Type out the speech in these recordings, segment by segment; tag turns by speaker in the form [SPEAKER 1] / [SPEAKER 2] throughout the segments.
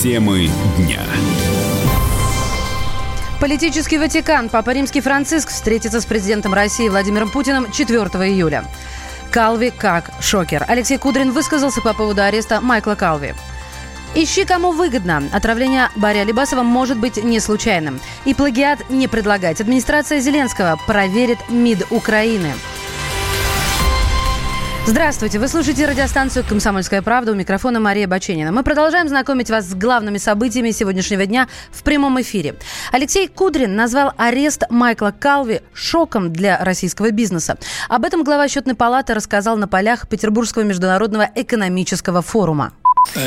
[SPEAKER 1] Темы дня.
[SPEAKER 2] Политический Ватикан. Папа Римский Франциск встретится с президентом России Владимиром Путиным 4 июля. Калви как шокер. Алексей Кудрин высказался по поводу ареста Майкла Калви. Ищи, кому выгодно. Отравление Барри Алибасова может быть не случайным. И плагиат не предлагать. Администрация Зеленского проверит МИД Украины. Здравствуйте, вы слушаете радиостанцию «Комсомольская правда» у микрофона Мария Баченина. Мы продолжаем знакомить вас с главными событиями сегодняшнего дня в прямом эфире. Алексей Кудрин назвал арест Майкла Калви шоком для российского бизнеса. Об этом глава счетной палаты рассказал на полях Петербургского международного экономического форума.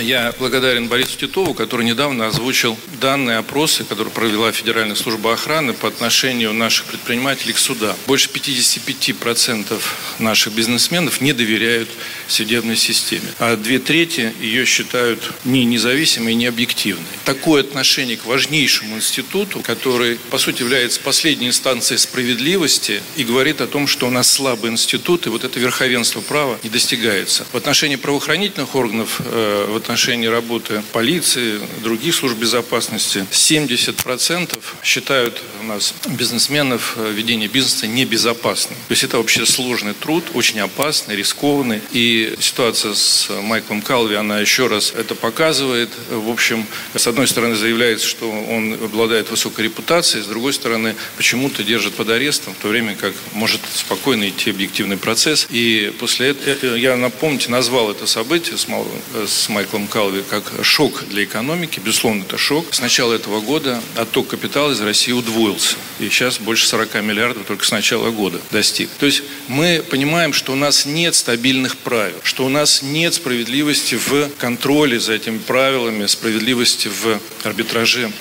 [SPEAKER 3] Я благодарен Борису Титову, который недавно озвучил данные опросы, которые провела Федеральная служба охраны по отношению наших предпринимателей к судам. Больше 55% наших бизнесменов не доверяют судебной системе, а две трети ее считают не независимой и не объективной. Такое отношение к важнейшему институту, который, по сути, является последней инстанцией справедливости и говорит о том, что у нас слабый институт, и вот это верховенство права не достигается. В отношении правоохранительных органов э, в отношении работы полиции, других служб безопасности. 70% считают у нас бизнесменов э, ведение бизнеса небезопасным. То есть это вообще сложный труд, очень опасный, рискованный. И ситуация с Майклом Калви, она еще раз это показывает. В общем, с одной стороны заявляется, что он обладает высокой репутацией, с другой стороны почему-то держит под арестом, в то время как может спокойно идти объективный процесс. И после этого, я напомните, назвал это событие с Майклом Калви как шок для экономики. Безусловно, это шок. С начала этого года отток капитала из России удвоился. И сейчас больше 40 миллиардов только с начала года достиг. То есть мы понимаем, что у нас нет стабильных правил, что у нас нет справедливости в контроле за этими правилами, справедливости в арбитраже.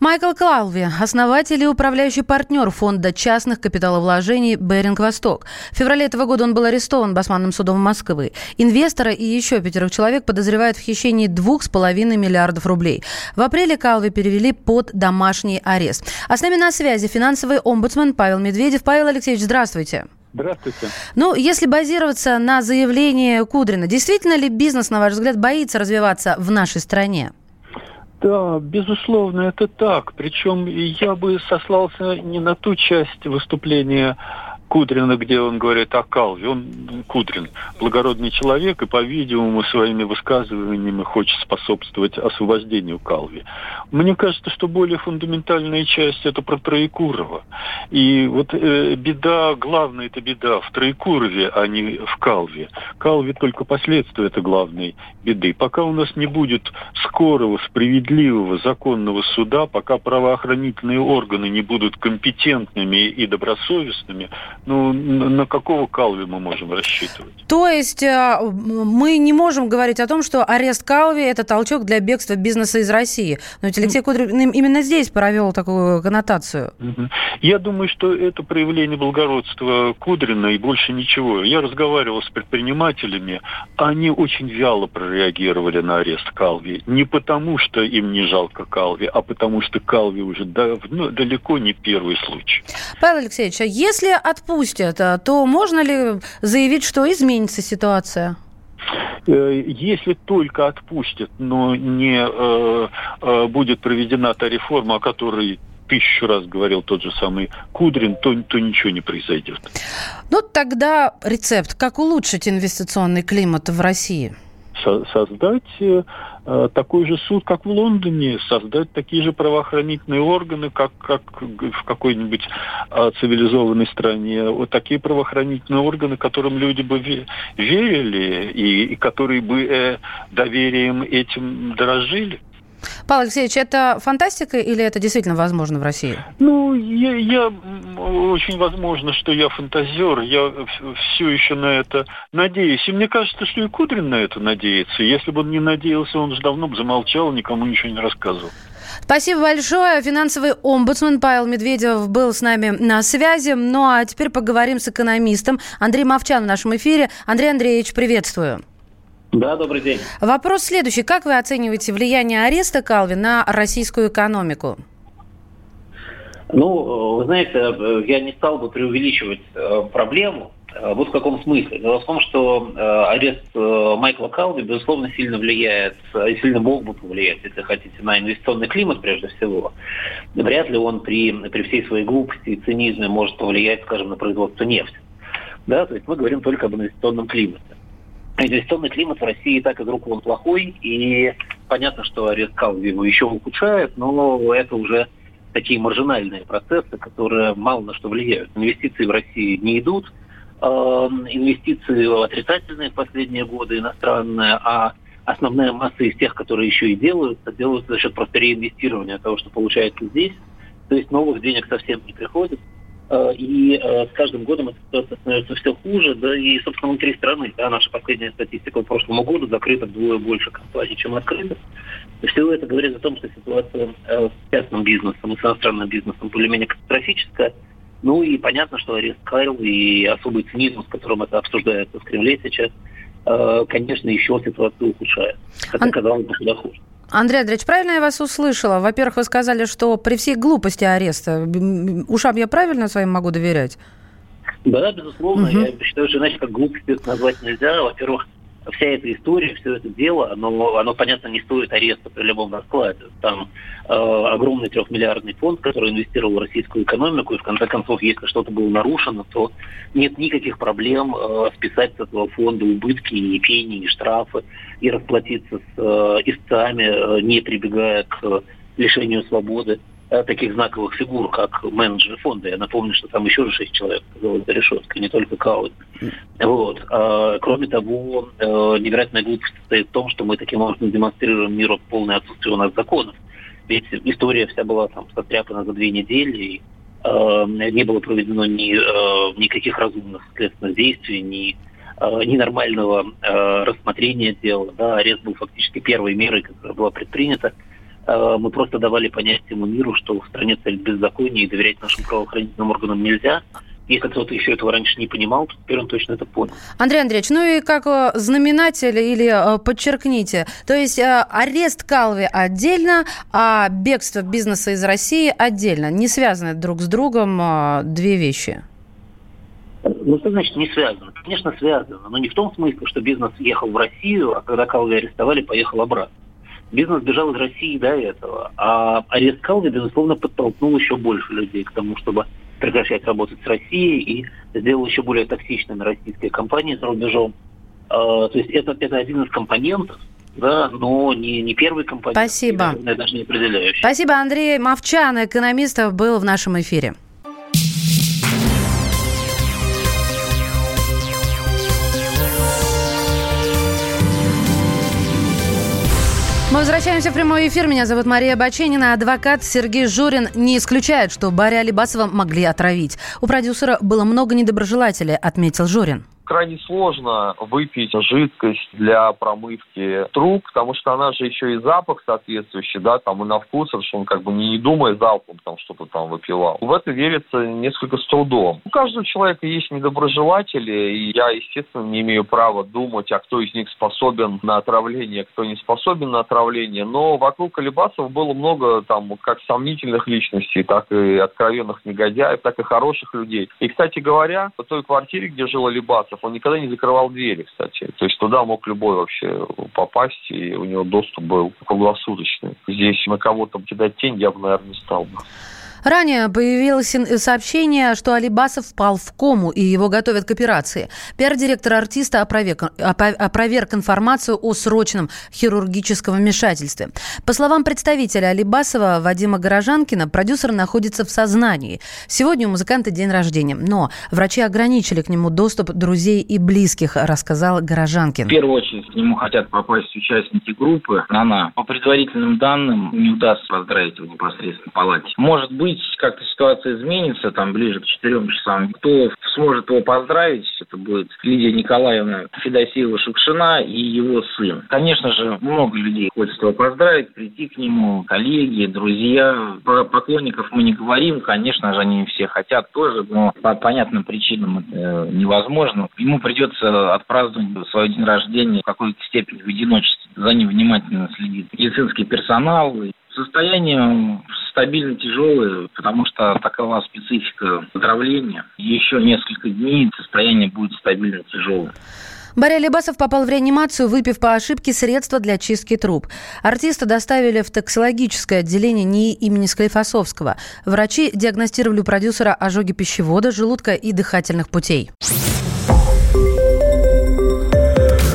[SPEAKER 2] Майкл Клалви, основатель и управляющий партнер фонда частных капиталовложений «Беринг Восток». В феврале этого года он был арестован Басманным судом Москвы. Инвестора и еще пятерых человек подозревают в хищении 2,5 миллиардов рублей. В апреле Калви перевели под домашний арест. А с нами на связи финансовый омбудсмен Павел Медведев. Павел Алексеевич, здравствуйте.
[SPEAKER 4] Здравствуйте.
[SPEAKER 2] Ну, если базироваться на заявлении Кудрина, действительно ли бизнес, на ваш взгляд, боится развиваться в нашей стране?
[SPEAKER 4] Да, безусловно, это так. Причем я бы сослался не на ту часть выступления Кудрина, где он говорит о Калве. Он, Кудрин, благородный человек и, по-видимому, своими высказываниями хочет способствовать освобождению Калви. Мне кажется, что более фундаментальная часть – это про Троекурова. И вот э, беда, главная это беда в Троекурове, а не в Калве. Калви только последствия это главной беды. Пока у нас не будет скорого, справедливого, законного суда, пока правоохранительные органы не будут компетентными и добросовестными, ну, на какого Калви мы можем рассчитывать?
[SPEAKER 2] То есть э, мы не можем говорить о том, что арест Калви – это толчок для бегства бизнеса из России. Но ведь Алексей Кудрин именно здесь провел такую коннотацию.
[SPEAKER 4] Я думаю, что это проявление благородства Кудрина и больше ничего. Я разговаривал с предпринимателями, они очень вяло прореагировали на арест Калви. Не потому, что им не жалко Калви, а потому, что Калви уже давно, далеко не первый случай.
[SPEAKER 2] Павел Алексеевич, а если от отпустят, а, то можно ли заявить, что изменится ситуация?
[SPEAKER 4] Э, если только отпустят, но не э, э, будет проведена та реформа, о которой тысячу раз говорил тот же самый Кудрин, то, то ничего не произойдет.
[SPEAKER 2] Ну, тогда рецепт. Как улучшить инвестиционный климат в России?
[SPEAKER 4] Создать э, такой же суд, как в Лондоне, создать такие же правоохранительные органы, как, как в какой-нибудь э, цивилизованной стране. Вот такие правоохранительные органы, которым люди бы верили и, и которые бы э, доверием этим дорожили.
[SPEAKER 2] Павел Алексеевич, это фантастика или это действительно возможно в России?
[SPEAKER 4] Ну, я, я очень возможно, что я фантазер. Я все еще на это надеюсь. И мне кажется, что и Кудрин на это надеется. Если бы он не надеялся, он же давно бы замолчал, никому ничего не рассказывал.
[SPEAKER 2] Спасибо большое. Финансовый омбудсмен Павел Медведев был с нами на связи. Ну а теперь поговорим с экономистом Андреем Мовчан в нашем эфире. Андрей Андреевич, приветствую.
[SPEAKER 5] Да, добрый день.
[SPEAKER 2] Вопрос следующий. Как вы оцениваете влияние ареста Калви на российскую экономику?
[SPEAKER 5] Ну, вы знаете, я не стал бы преувеличивать э, проблему.
[SPEAKER 1] Э, вот в каком смысле. Дело в том, что э, арест Майкла Калви, безусловно, сильно влияет, сильно мог бы повлиять, если хотите, на инвестиционный климат прежде всего. Вряд ли он при, при всей своей глупости и цинизме может повлиять, скажем, на производство нефти. Да, то есть мы говорим только об инвестиционном климате. Инвестиционный климат в России так из рук вон плохой, и понятно, что арест Калви его еще ухудшает, но это уже такие маржинальные процессы, которые мало на что влияют. Инвестиции в России не идут, Эм, инвестиции отрицательные в последние годы, иностранные, а основная масса из тех, которые еще и делаются, делаются за счет просто реинвестирования того, что получается здесь. То есть новых денег совсем не приходит. Э, и э, с каждым годом эта ситуация становится все хуже. Да и, собственно, внутри страны. Да, наша последняя статистика по прошлому году закрыто вдвое больше компаний, чем открыто. И все это говорит о том, что ситуация э, с частным бизнесом и с иностранным бизнесом более-менее катастрофическая. Ну и понятно, что арест Кайл и особый цинизм, с которым это обсуждается в Кремле сейчас, конечно, еще ситуацию ухудшает. Хотя, казалось бы, куда хуже.
[SPEAKER 2] Андрей Андреевич, правильно я вас услышала? Во-первых, вы сказали, что при всей глупости ареста, ушам я правильно своим могу доверять?
[SPEAKER 1] Да, безусловно. Угу. Я считаю, что иначе как глупости назвать нельзя. Во-первых, вся эта история, все это дело, оно, оно понятно, не стоит ареста при любом раскладе. Там э, огромный трехмиллиардный фонд, который инвестировал в российскую экономику, и в конце концов, если что-то было нарушено, то нет никаких проблем э, списать с этого фонда убытки, и пени, и штрафы, и расплатиться с э, истцами, э, не прибегая к лишению свободы. Э, таких знаковых фигур, как менеджеры фонда. Я напомню, что там еще шесть человек оказалось за решеткой, не только Каут. Вот. А, кроме того, э, невероятная глупость состоит в том, что мы таким образом демонстрируем миру полное отсутствие у нас законов. Ведь история вся была там сотряпана за две недели, и э, не было проведено ни, никаких разумных следственных действий, ни ни нормального э, рассмотрения дела. Да, арест был фактически первой мерой, которая была предпринята. Э, мы просто давали понять всему миру, что в стране царит беззаконие и доверять нашим правоохранительным органам нельзя. Если кто-то еще этого раньше не понимал, то теперь он точно это понял.
[SPEAKER 2] Андрей Андреевич, ну и как э, знаменатель или э, подчеркните, то есть арест Калви отдельно, а бегство бизнеса из России отдельно, не связаны друг с другом две вещи?
[SPEAKER 1] Ну, что значит не связано? Конечно, связано, но не в том смысле, что бизнес ехал в Россию, а когда Калви арестовали, поехал обратно. Бизнес бежал из России до этого. А арест Калви, безусловно, подтолкнул еще больше людей к тому, чтобы прекращать работать с Россией и сделал еще более токсичными российские компании за рубежом. А, то есть это, это один из компонентов, да, но не, не первый компонент.
[SPEAKER 2] Спасибо.
[SPEAKER 1] И, даже не определяющий.
[SPEAKER 2] Спасибо, Андрей Мовчан, экономист, был в нашем эфире. Мы возвращаемся в прямой эфир. Меня зовут Мария Баченина. Адвокат Сергей Журин не исключает, что Барри Алибасова могли отравить. У продюсера было много недоброжелателей, отметил Журин
[SPEAKER 5] крайне сложно выпить жидкость для промывки труб, потому что она же еще и запах соответствующий, да, там и на вкус, что он как бы не думая залпом там что-то там выпивал. В это верится несколько с трудом. У каждого человека есть недоброжелатели, и я, естественно, не имею права думать, а кто из них способен на отравление, кто не способен на отравление, но вокруг Алибасов было много там как сомнительных личностей, так и откровенных негодяев, так и хороших людей. И, кстати говоря, в той квартире, где жил Алибасов, он никогда не закрывал двери, кстати. То есть туда мог любой вообще попасть, и у него доступ был круглосуточный. Здесь на кого-то кидать тень я бы, наверное, не стал бы.
[SPEAKER 2] Ранее появилось сообщение, что Алибасов впал в кому и его готовят к операции. Пиар-директор артиста опроверг, опроверг информацию о срочном хирургическом вмешательстве. По словам представителя Алибасова Вадима Горожанкина, продюсер находится в сознании. Сегодня у музыканта день рождения, но врачи ограничили к нему доступ друзей и близких, рассказал Горожанкин.
[SPEAKER 6] В первую очередь к нему хотят попасть участники группы. Она, по предварительным данным, не удастся поздравить его непосредственно в палате. Может быть, быть, как-то ситуация изменится, там, ближе к четырем часам. Кто сможет его поздравить, это будет Лидия Николаевна Федосеева-Шукшина и его сын. Конечно же, много людей хочет его поздравить, прийти к нему, коллеги, друзья. Про поклонников мы не говорим, конечно же, они все хотят тоже, но по понятным причинам это невозможно. Ему придется отпраздновать свой день рождения в какой-то степени в одиночестве. За ним внимательно следит медицинский персонал, Состояние стабильно тяжелое, потому что такова специфика отравления. Еще несколько дней состояние будет стабильно тяжелым.
[SPEAKER 2] Боря Лебасов попал в реанимацию, выпив по ошибке средства для чистки труб. Артиста доставили в токсикологическое отделение НИИ имени Склифосовского. Врачи диагностировали у продюсера ожоги пищевода, желудка и дыхательных путей.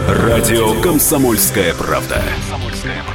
[SPEAKER 7] Радио «Комсомольская правда».